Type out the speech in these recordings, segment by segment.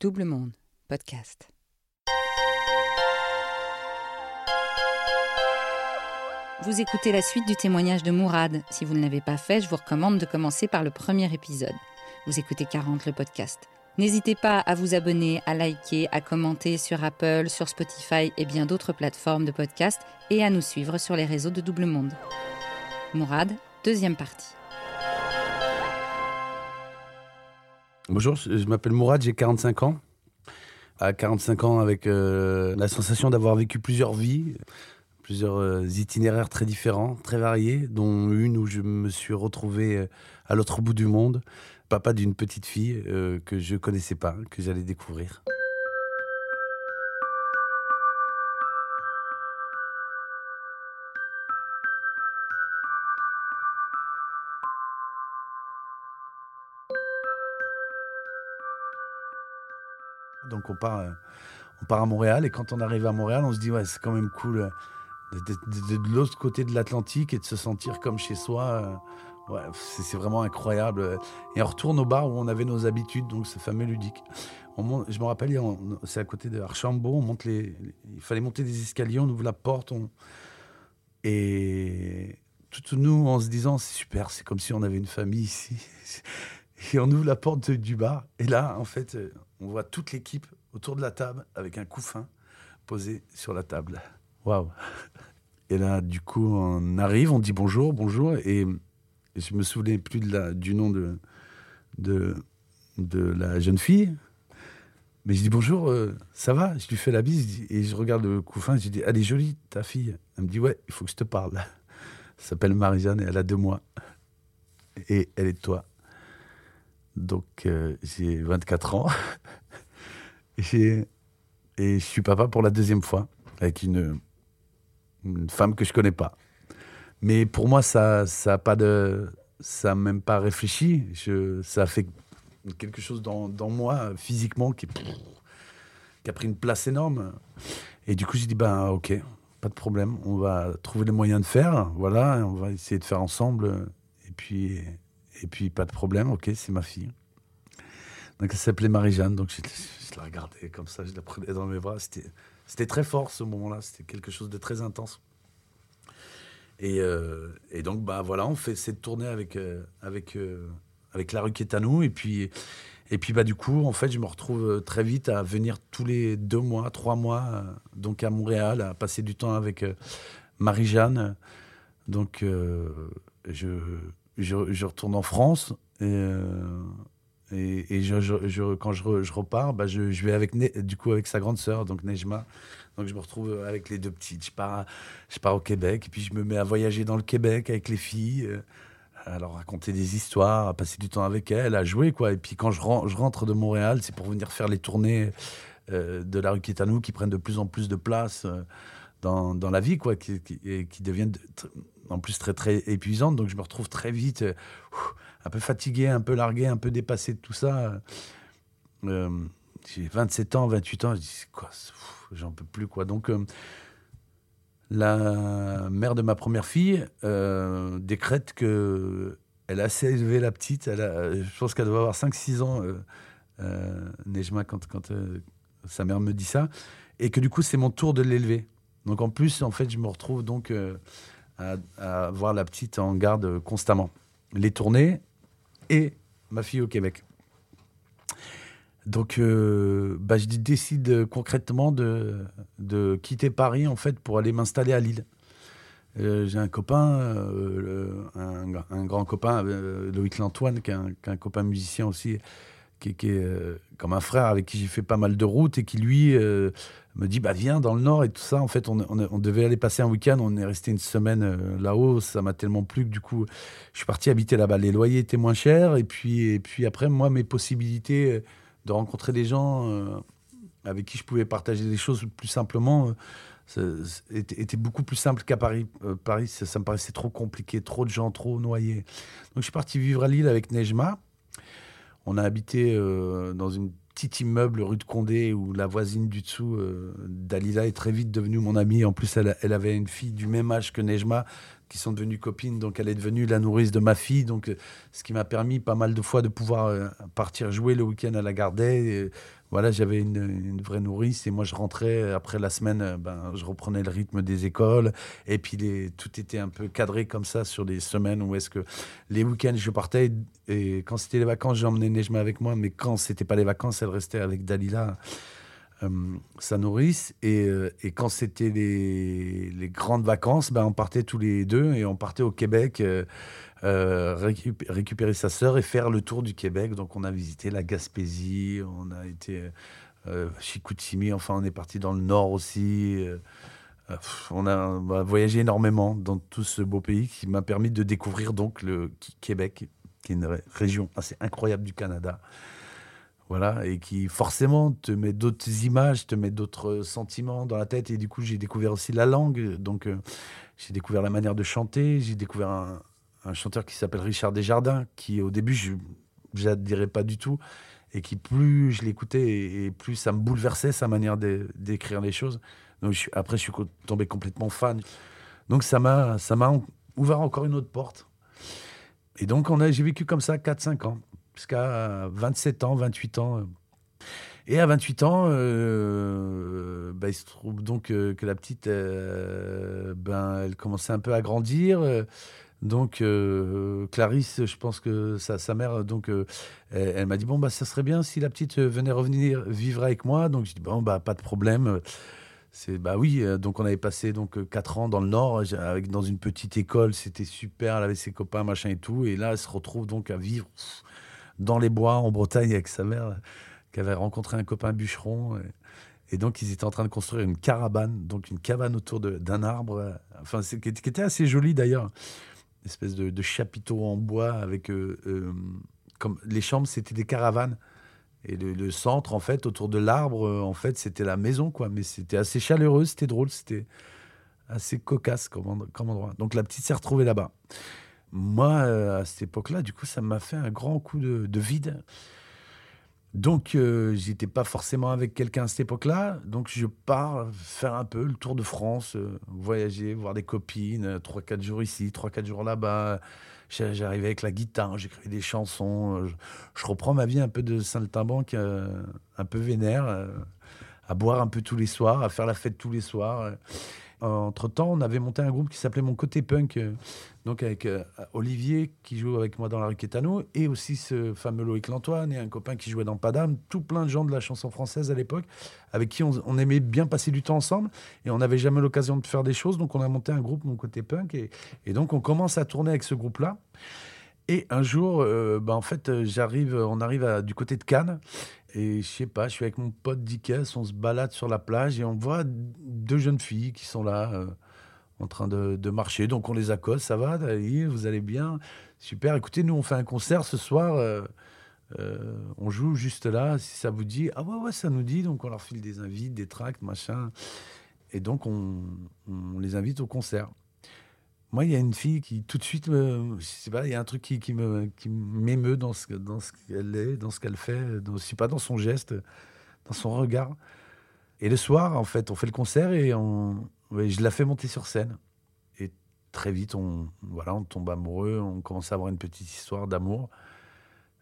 Double Monde, podcast. Vous écoutez la suite du témoignage de Mourad. Si vous ne l'avez pas fait, je vous recommande de commencer par le premier épisode. Vous écoutez 40 le podcast. N'hésitez pas à vous abonner, à liker, à commenter sur Apple, sur Spotify et bien d'autres plateformes de podcast et à nous suivre sur les réseaux de Double Monde. Mourad, deuxième partie. Bonjour, je m'appelle Mourad, j'ai 45 ans. À 45 ans, avec euh, la sensation d'avoir vécu plusieurs vies, plusieurs euh, itinéraires très différents, très variés, dont une où je me suis retrouvé euh, à l'autre bout du monde, papa d'une petite fille que je connaissais pas, que j'allais découvrir. Donc on part, euh, on part à Montréal et quand on arrive à Montréal, on se dit ouais c'est quand même cool euh, de, de, l'autre côté de l'Atlantique et de se sentir comme chez soi. Euh, ouais, c'est vraiment incroyable. Et on retourne au bar où on avait nos habitudes, donc ce fameux ludique. On je me rappelle, c'est à côté de Archambault, on monte les, il fallait monter des escaliers, on ouvre la porte, on, et tout nous en se disant c'est super, c'est comme si on avait une famille ici. Et on ouvre la porte du bar. Et là, en fait, on voit toute l'équipe autour de la table avec un couffin posé sur la table. Waouh Et là, du coup, on arrive, on dit bonjour, bonjour. Et, je me souvenais plus de la, du nom de, de, de la jeune fille. Mais je dis bonjour, euh, ça va? Je lui fais la bise et je regarde le couffin. Je lui dis, elle est jolie, ta fille. Elle me dit, ouais, il faut que je te parle. Elle s'appelle Marie-Jeanne et elle a deux mois. Et elle est de toi. Donc, euh, j'ai 24 ans. et, je suis papa pour la deuxième fois, avec une, femme que je connais pas. Mais pour moi, ça ça de. Même pas réfléchi. Ça a fait quelque chose dans, dans moi, physiquement, qui, qui, a pris une place énorme. Et du coup, j'ai dit ben, ok, pas de problème. On va trouver les moyens de faire. Voilà, on va essayer de faire ensemble. Et puis, et puis, pas de problème, ok, c'est ma fille. Donc, elle s'appelait Marie-Jeanne, donc je, la regardais comme ça, je la prenais dans mes bras. C'était très fort ce moment-là, c'était quelque chose de très intense. Et, euh, donc, bah voilà, on fait cette tournée avec, euh, avec, euh, avec la rue Quétanou. Et puis, et puis bah, du coup, en fait, je me retrouve très vite à venir tous les deux mois, trois mois, donc à Montréal, à passer du temps avec Marie-Jeanne. Donc, je, je, retourne en France et, et, je, quand je, repars, bah je, vais avec du coup avec sa grande sœur, donc Nejma. Donc je me retrouve avec les deux petites. Je pars, je pars au Québec et puis je me mets à voyager dans le Québec avec les filles, euh, à leur raconter des histoires, à passer du temps avec elles, à jouer quoi. Et puis quand je, rentre, de Montréal, c'est pour venir faire les tournées euh, de la rue Quétanou qui prennent de plus en plus de place. Euh, dans, la vie, quoi, qui, qui, qui deviennent en plus très très épuisantes. Donc je me retrouve très vite euh, un peu fatigué, un peu largué, un peu dépassé de tout ça. Euh, j'ai 27 ans, 28 ans, je dis quoi, j'en peux plus quoi. Donc euh, la mère de ma première fille décrète que elle a assez élevé la petite. Je pense qu'elle doit avoir 5-6 ans, Nejma, quand, quand sa mère me dit ça, et que du coup c'est mon tour de l'élever. Donc en plus, en fait, je me retrouve donc euh, à, voir la petite en garde constamment. Les tournées et ma fille au Québec. Donc, euh, bah, je décide concrètement de, de, quitter Paris en fait pour aller m'installer à Lille. Euh, j'ai un copain, un, grand copain, Loïc Lantoine, qui est, un, copain musicien aussi, qui, est comme un frère avec qui j'ai fait pas mal de routes et qui lui me dit bah viens dans le nord et tout ça. En fait, on, devait aller passer un week-end. On est resté une semaine euh, là-haut. Ça m'a tellement plu que du coup, je suis parti habiter là-bas. Les loyers étaient moins chers et puis et puis après moi mes possibilités euh, de rencontrer des gens euh, avec qui je pouvais partager des choses plus simplement étaient beaucoup plus simples qu'à Paris. Paris, ça, ça, me paraissait trop compliqué, trop de gens, trop noyés. Donc je suis parti vivre à Lille avec Nejma. On a habité dans une petit immeuble rue de Condé où la voisine du dessous, euh, Dalila, est très vite devenue mon amie. En plus, elle, elle, avait une fille du même âge que Nejma qui sont devenues copines. Donc, elle est devenue la nourrice de ma fille. Donc, euh, ce qui m'a permis pas mal de fois de pouvoir euh, partir jouer le week-end à la Gardée. voilà, j'avais une, vraie nourrice et moi, je rentrais après la semaine, ben, je reprenais le rythme des écoles. Et puis, tout était un peu cadré comme ça sur les semaines où est-ce que les week-ends, je partais et quand c'était les vacances, j'emmenais Nejma avec moi. Mais quand c'était pas les vacances, elle restait avec Dalila. Euh, sa nourrice. Et, euh, et quand c'était les, grandes vacances, ben, on partait tous les deux et on partait au Québec euh, récup récupérer sa sœur et faire le tour du Québec. Donc on a visité la Gaspésie, on a été Chicoutimi, enfin on est parti dans le nord aussi. on a voyagé énormément dans tout ce beau pays qui m'a permis de découvrir donc le Québec, qui est une région assez incroyable du Canada voilà, et qui forcément te met d'autres images, te met d'autres sentiments dans la tête. Et du coup, j'ai découvert aussi la langue. Donc, euh, j'ai découvert la manière de chanter. J'ai découvert un, chanteur qui s'appelle Richard Desjardins, qui au début, je n'adhérais pas du tout. Et qui, plus je l'écoutais, et, plus ça me bouleversait sa manière d'écrire les choses. Donc, après, je suis tombé complètement fan. Donc, ça m'a ouvert encore une autre porte. Et donc, j'ai vécu comme ça 4-5 ans jusqu'à 27 ans, 28 ans. Et à 28 ans, euh, bah, il se trouve donc euh, que la petite, euh, ben, elle commençait un peu à grandir. Donc, Clarisse, je pense que sa, sa mère, donc, elle, m'a dit Bon, bah, ça serait bien si la petite venait revenir vivre avec moi. Donc, je dis Bon, bah, pas de problème. C'est bah oui, donc on avait passé donc quatre ans dans le Nord dans une petite école, c'était super, elle avait ses copains machin et tout, et là elle se retrouve donc à vivre dans les bois en Bretagne avec sa mère, qui avait rencontré un copain bûcheron. Et, donc, ils étaient en train de construire une caravane, donc une cabane autour d'un arbre, enfin, qui était assez joli d'ailleurs. Une espèce de, chapiteau en bois avec. Euh, euh, comme les chambres, c'était des caravanes. Et le, centre, en fait, autour de l'arbre, en fait, c'était la maison, quoi. Mais c'était assez chaleureux, c'était drôle, c'était assez cocasse comme endroit. Donc la petite s'est retrouvée là-bas moi, euh, à cette époque-là, du coup, ça m'a fait un grand coup de, vide. Donc, euh, j'étais pas forcément avec quelqu'un à cette époque-là. Donc, je pars faire un peu le tour de France, euh, voyager, voir des copines, 3-4 jours ici, 3-4 jours là-bas. J'arrivais avec la guitare, j'écrivais des chansons. Je, reprends ma vie un peu de Saint-Timbanque, un peu vénère, à boire un peu tous les soirs, à faire la fête tous les soirs. Entre-temps, on avait monté un groupe qui s'appelait Mon Côté Punk, euh, donc avec euh, Olivier qui joue avec moi dans la rue Quétano, et aussi ce fameux Loïc Lantoine et un copain qui jouait dans Padam, tout plein de gens de la chanson française à l'époque, avec qui on, aimait bien passer du temps ensemble, et on n'avait jamais l'occasion de faire des choses, donc on a monté un groupe Mon Côté Punk, et, donc on commence à tourner avec ce groupe-là. Et un jour, euh, bah en fait, j'arrive, on arrive à, du côté de Cannes, et je sais pas, je suis avec mon pote Dikes, on se balade sur la plage et on voit deux jeunes filles qui sont là euh, en train de, marcher. Donc on les accoste, ça va, vous allez bien? Super, écoutez, nous on fait un concert ce soir, euh, euh, on joue juste là, si ça vous dit. Ah ouais, ouais, ça nous dit, donc on leur file des invites, des tracts, machin. Et donc on les invite au concert. Moi, il y a une fille qui, tout de suite, je sais pas, il y a un truc qui, qui me, qui m'émeut dans ce, dans ce qu'elle est, dans ce qu'elle fait, dans, je pas, dans son geste, dans son regard. Et le soir, en fait, on fait le concert et on, je la fais monter sur scène. Et très vite, on, voilà, on tombe amoureux, on commence à avoir une petite histoire d'amour.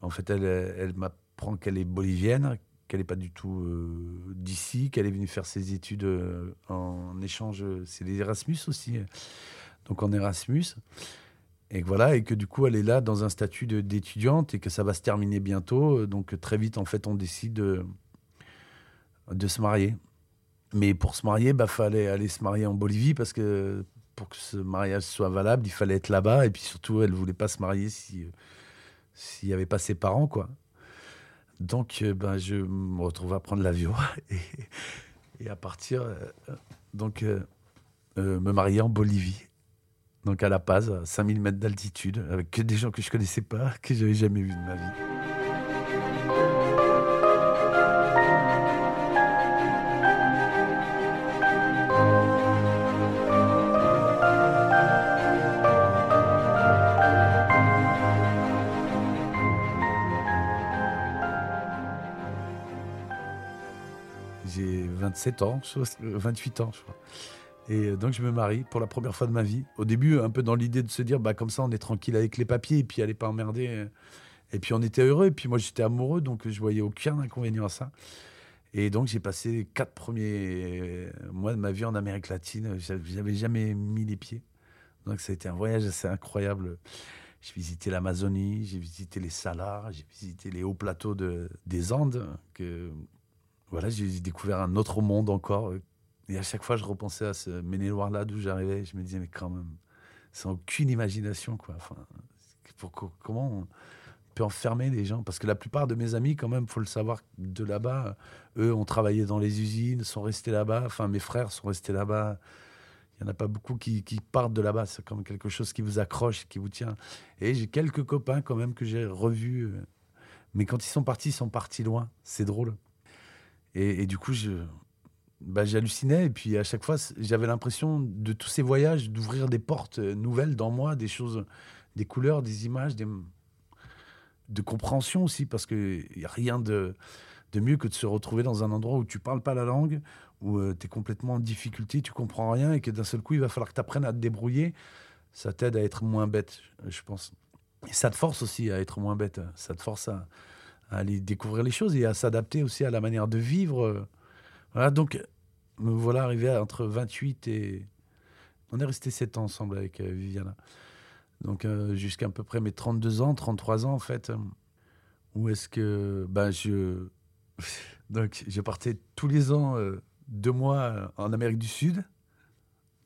En fait, elle, elle m'apprend qu'elle est bolivienne, qu'elle n'est pas du tout euh, d'ici, qu'elle est venue faire ses études euh, en échange. C'est l'Erasmus aussi donc en Erasmus. Et voilà, et que du coup, elle est là dans un statut d'étudiante et que ça va se terminer bientôt. Donc très vite, en fait, on décide de, de se marier. Mais pour se marier, bah, fallait aller se marier en Bolivie parce que pour que ce mariage soit valable, il fallait être là-bas. Et puis surtout, elle voulait pas se marier si s'il n'y avait pas ses parents, quoi. Donc, ben, je me retrouve à prendre l'avion et, à partir, euh, donc, euh, euh, me marier en Bolivie donc à La Paz, à 5000 mètres d'altitude, avec que des gens que je connaissais pas, que j'avais jamais vus de ma vie. 27 ans, 28 ans, je crois. Et donc je me marie pour la première fois de ma vie. Au début, un peu dans l'idée de se dire, bah comme ça, on est tranquille avec les papiers et puis elle n'est pas emmerdée. Et puis on était heureux. Et puis moi, j'étais amoureux, donc je voyais aucun inconvénient à ça. Et donc j'ai passé quatre premiers mois de ma vie en Amérique latine. J'avais jamais mis les pieds. Donc ça a été un voyage assez incroyable. J'ai visité l'Amazonie, j'ai visité les Salars, j'ai visité les hauts plateaux de, des Andes. Voilà, j'ai découvert un autre monde encore. Et à chaque fois, je repensais à ce Ménéloir-là d'où j'arrivais. Je me disais, mais quand même, sans aucune imagination. Quoi. Enfin, comment on peut enfermer les gens? Parce que la plupart de mes amis, quand même, faut le savoir, de là-bas, eux ont travaillé dans les usines, sont restés là-bas. Enfin, mes frères sont restés là-bas. Il n'y en a pas beaucoup qui, partent de là-bas. C'est comme quelque chose qui vous accroche, qui vous tient. Et j'ai quelques copains quand même que j'ai revus. Euh, mais quand ils sont partis, ils sont partis loin. C'est drôle. Et, du coup, je, bah, j'hallucinais. Et puis à chaque fois, j'avais l'impression de tous ces voyages d'ouvrir des portes euh, nouvelles dans moi, des choses, des couleurs, des images, des, de compréhension aussi, parce qu'il n'y a rien de, de mieux que de se retrouver dans un endroit où tu parles pas la langue, où euh, tu es complètement en difficulté, tu comprends rien et que d'un seul coup, il va falloir que tu apprennes à te débrouiller, ça t'aide à être moins bête, je pense. Et ça te force aussi à être moins bête, ça te force à, aller découvrir les choses et à s'adapter aussi à la manière de vivre. Voilà, donc me voilà arrivé entre 28 et... On est resté 7 ans ensemble avec euh, Viviana. Donc euh, jusqu'à à peu près mes 32 ans, 33 ans en fait. Où est-ce que... Ben, je... Donc je partais tous les ans deux mois euh, en Amérique du Sud.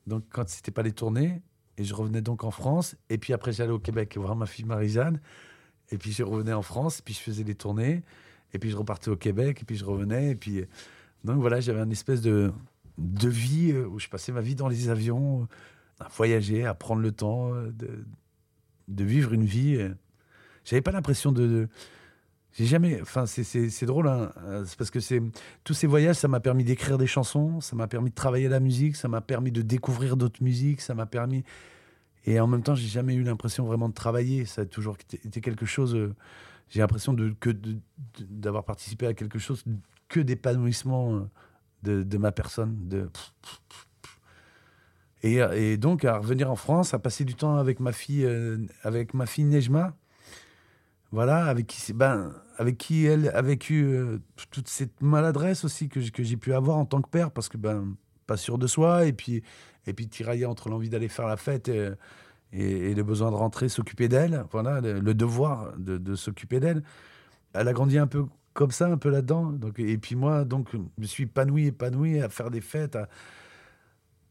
Donc, quand c'était pas les tournées, et je revenais donc en France. Et puis après, j'allais au Québec voir ma fille Marie-Jeanne. Et puis je revenais en France, et puis je faisais des tournées. Et puis je repartais au Québec, et puis je revenais. Et puis, donc voilà, j'avais une espèce de, de vie euh, où je passais ma vie dans les avions, à voyager, à prendre le temps euh, de, de vivre une vie. J'avais pas l'impression de, j'ai jamais. Enfin, c'est drôle, hein, euh, parce que c'est tous ces voyages, ça m'a permis d'écrire des chansons, ça m'a permis de travailler la musique, ça m'a permis de découvrir d'autres musiques, ça m'a permis. Et en même temps, j'ai jamais eu l'impression vraiment de travailler. Ça a toujours été quelque chose. Euh, j'ai l'impression que d'avoir participé à quelque chose que d'épanouissement euh, de, ma personne. De et, donc à revenir en France, à passer du temps avec ma fille, avec ma fille Nejma voilà, avec qui, ben, elle a vécu euh, toute cette maladresse aussi que, j'ai pu avoir en tant que père, parce que ben, pas sûr de soi, et puis, et puis tirailler entre l'envie d'aller faire la fête et, le besoin de rentrer, s'occuper d'elle, voilà, le, devoir de, s'occuper d'elle. Elle a grandi un peu comme ça, un peu là-dedans. Donc, et puis moi, donc, je me suis épanoui, épanoui à faire des fêtes, à,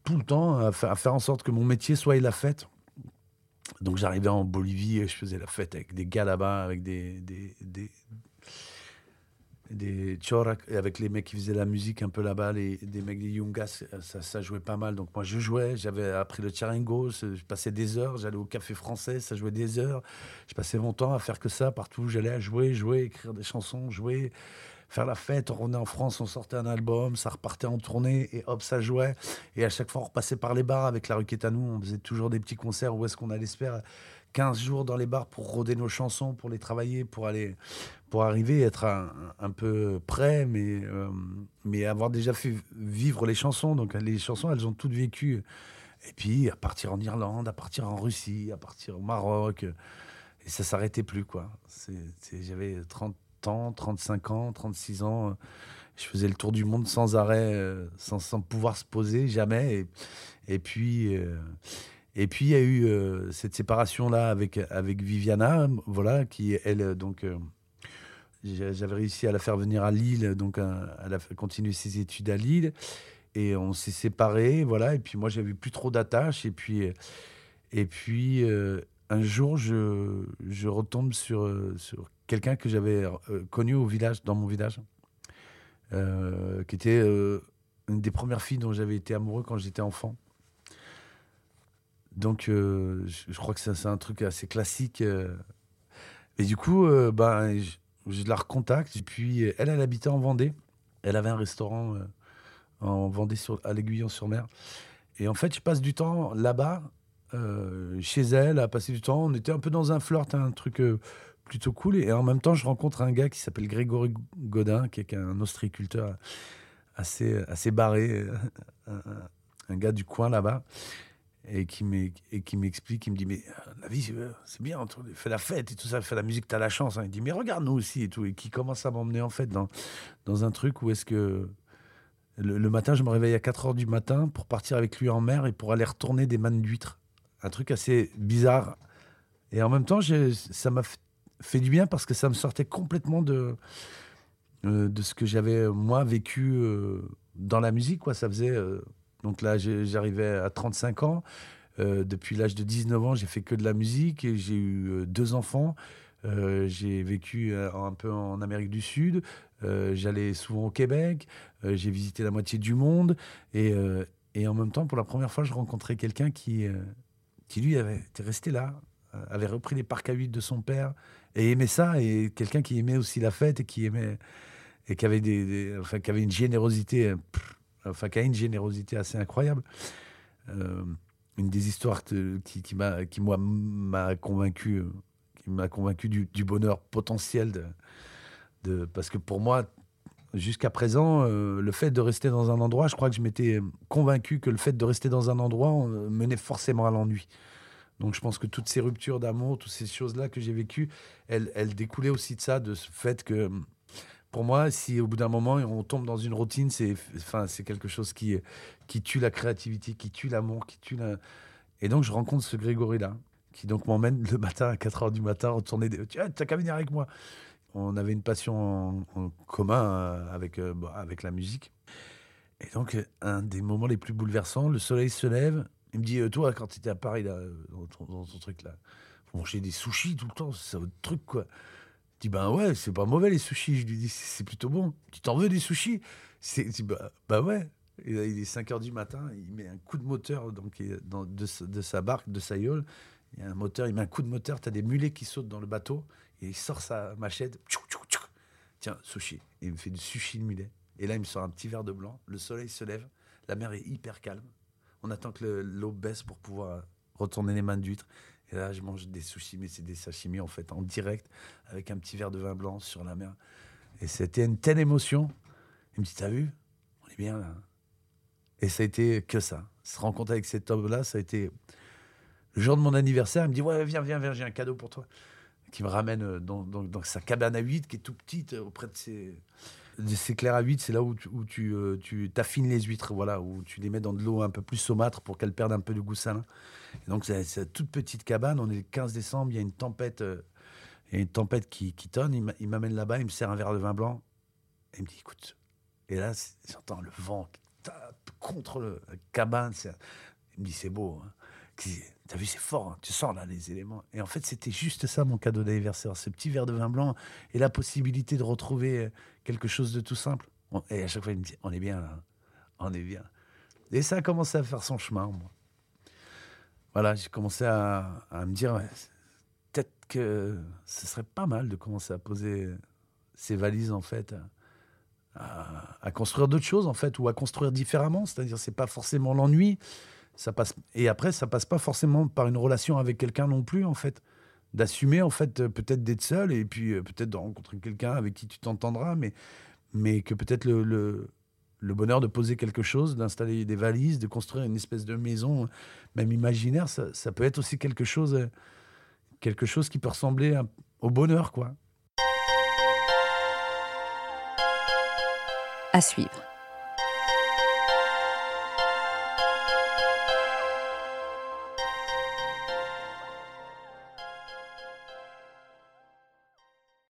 tout le temps, à faire, en sorte que mon métier soit la fête. Donc j'arrivais en Bolivie et je faisais la fête avec des gars là-bas, avec des, des, des avec les mecs qui faisaient la musique un peu là-bas, les, des mecs des Yungas, ça, jouait pas mal. Donc moi je jouais, j'avais appris le charango, je passais des heures, j'allais au café français, ça jouait des heures. Je passais mon temps à faire que ça partout, j'allais à jouer, jouer, écrire des chansons, jouer faire la fête. On revenait en France, on sortait un album, ça repartait en tournée et hop, ça jouait. Et à chaque fois, on repassait par les bars avec la rue nous. On faisait toujours des petits concerts où est-ce qu'on allait se faire 15 jours dans les bars pour roder nos chansons, pour les travailler, pour aller, pour arriver à être un, peu prêt, mais, euh, mais avoir déjà fait vivre les chansons. Donc les chansons, elles ont toutes vécu. Et puis à partir en Irlande, à partir en Russie, à partir au Maroc. Et ça s'arrêtait plus, quoi. J'avais 30, ans, 35 ans, 36 ans. Je faisais le tour du monde sans arrêt, euh, sans, sans pouvoir se poser, jamais. Et, puis, euh, et puis il y a eu euh, cette séparation-là avec, avec Viviana, voilà, qui, elle, donc, j'avais réussi à la faire venir à Lille, donc elle a continué ses études à Lille. Et on s'est séparés, voilà. Et puis moi, j'avais plus trop d'attaches. Et puis, et puis un jour, je, je retombe sur, sur quelqu'un que j'avais euh, connu au village, dans mon village, euh, qui était euh, une des premières filles dont j'avais été amoureux quand j'étais enfant. Donc, je, crois que c'est un truc assez classique. Et du coup, ben, je, la recontacte. Et puis, elle, elle habitait en Vendée. Elle avait un restaurant en Vendée, sur, à l'Aiguillon-sur-Mer. Et en fait, je passe du temps là-bas, chez elle, à passer du temps. On était un peu dans un flirt, un truc plutôt cool. Et en même temps, je rencontre un gars qui s'appelle Grégory Godin, qui est un ostréiculteur assez, assez barré, un, gars du coin là-bas, et qui m'explique, il me dit, mais la vie, c'est bien, fais la fête et tout ça, fais la musique, t'as la chance. Hein. Il dit, mais regarde-nous aussi et tout, et qui commence à m'emmener en fait dans, dans un truc où est-ce que le, matin, je me réveille à 4 heures du matin pour partir avec lui en mer et pour aller retourner des mannes d'huîtres. Un truc assez bizarre. Et en même temps, ça m'a fait du bien parce que ça me sortait complètement de, euh, de ce que j'avais, moi, vécu euh, dans la musique. Quoi. Ça faisait. Euh, donc là, j'arrivais à 35 ans. depuis l'âge de 19 ans, j'ai fait que de la musique et j'ai eu deux enfants. j'ai vécu un peu en Amérique du Sud. Euh, j'allais souvent au Québec, euh, j'ai visité la moitié du monde, et, euh, en même temps, pour la première fois, je rencontrais quelqu'un qui, qui, lui, avait été resté là, avait repris les parcs à huit de son père, et aimait ça, et quelqu'un qui aimait aussi la fête, et qui aimait, et qui avait une générosité, enfin, qui a une générosité assez incroyable. une des histoires qui, m'a, qui moi, m'a convaincu, qui m'a convaincu du, du bonheur potentiel de parce que pour moi, jusqu'à présent, euh, le fait de rester dans un endroit, je crois que je m'étais convaincu que le fait de rester dans un endroit euh, menait forcément à l'ennui. Donc je pense que toutes ces ruptures d'amour, toutes ces choses-là que j'ai vécues, elles, elles, découlaient aussi de ça, de ce fait que pour moi, si au bout d'un moment on tombe dans une routine, c'est enfin, quelque chose qui, qui tue la créativité, qui tue l'amour, qui tue la... Et donc je rencontre ce Grégory-là, qui donc m'emmène le matin à 4h du matin retourner... Tu as qu'à venir avec moi on avait une passion en, commun euh, avec, euh, bah, avec la musique. Et donc, un des moments les plus bouleversants, le soleil se lève. Il me dit euh, Toi, quand tu étais à Paris, là, dans, ton, truc là, vous mangez des sushis tout le temps, c'est votre truc, quoi. Dis Ben ouais, c'est pas mauvais les sushis. Je lui dis C'est plutôt bon. Tu t'en veux des sushis? C'est, bah, bah, ouais. il est 5 h du matin, il met un coup de moteur donc, de, de, sa barque, de sa yole. Il y a un moteur, il met un coup de moteur, tu as des mulets qui sautent dans le bateau. Et il sort sa machette. Tiens, sushi. Il me fait du sushi de mulet. Et là, il me sort un petit verre de blanc. Le soleil se lève. La mer est hyper calme. On attend que l'eau baisse pour pouvoir retourner les mains d'huître. Et là, je mange des sushis, mais c'est des sashimi en fait, en direct, avec un petit verre de vin blanc sur la mer. Et c'était une telle émotion. Il me dit T'as vu? On est bien là. Et ça a été que ça. Se rencontrer avec cet homme-là, ça a été. Le jour de mon anniversaire, il me dit Ouais, viens, viens, viens, j'ai un cadeau pour toi qui me ramène euh, dans, sa cabane à 8, qui est tout petite, euh, auprès de ses, de clairs à 8. C'est là où, tu, où euh, tu affines les huîtres, voilà, où tu les mets dans de l'eau un peu plus saumâtre pour qu'elles perdent un peu de goût salin. donc, c'est cette toute petite cabane. On est le 15 décembre, il y a une tempête, a une tempête qui, qui tonne. Il m'amène là-bas, il me sert un verre de vin blanc. Et il me dit écoute. Et là, j'entends le vent qui tape contre la cabane. Il me dit c'est beau. Hein. T'as vu, c'est fort, hein. tu sens là les éléments. Et en fait, c'était juste ça mon cadeau d'anniversaire, ce petit verre de vin blanc et la possibilité de retrouver euh, quelque chose de tout simple. Et à chaque fois, il me dit, on est bien là, on est bien. Et ça a commencé à faire son chemin, moi. Voilà, j'ai commencé à, me dire, peut-être que ce serait pas mal de commencer à poser ses valises, en fait, à, à construire d'autres choses, en fait, ou à construire différemment. C'est-à-dire, c'est pas forcément l'ennui, ça passe et après ça passe pas forcément par une relation avec quelqu'un non plus en fait. D'assumer en fait peut-être d'être seul et puis euh, peut-être de rencontrer quelqu'un avec qui tu t'entendras mais que peut-être le, bonheur de poser quelque chose d'installer des valises de construire une espèce de maison même imaginaire ça, peut être aussi quelque chose quelque chose qui peut ressembler au bonheur quoi. À suivre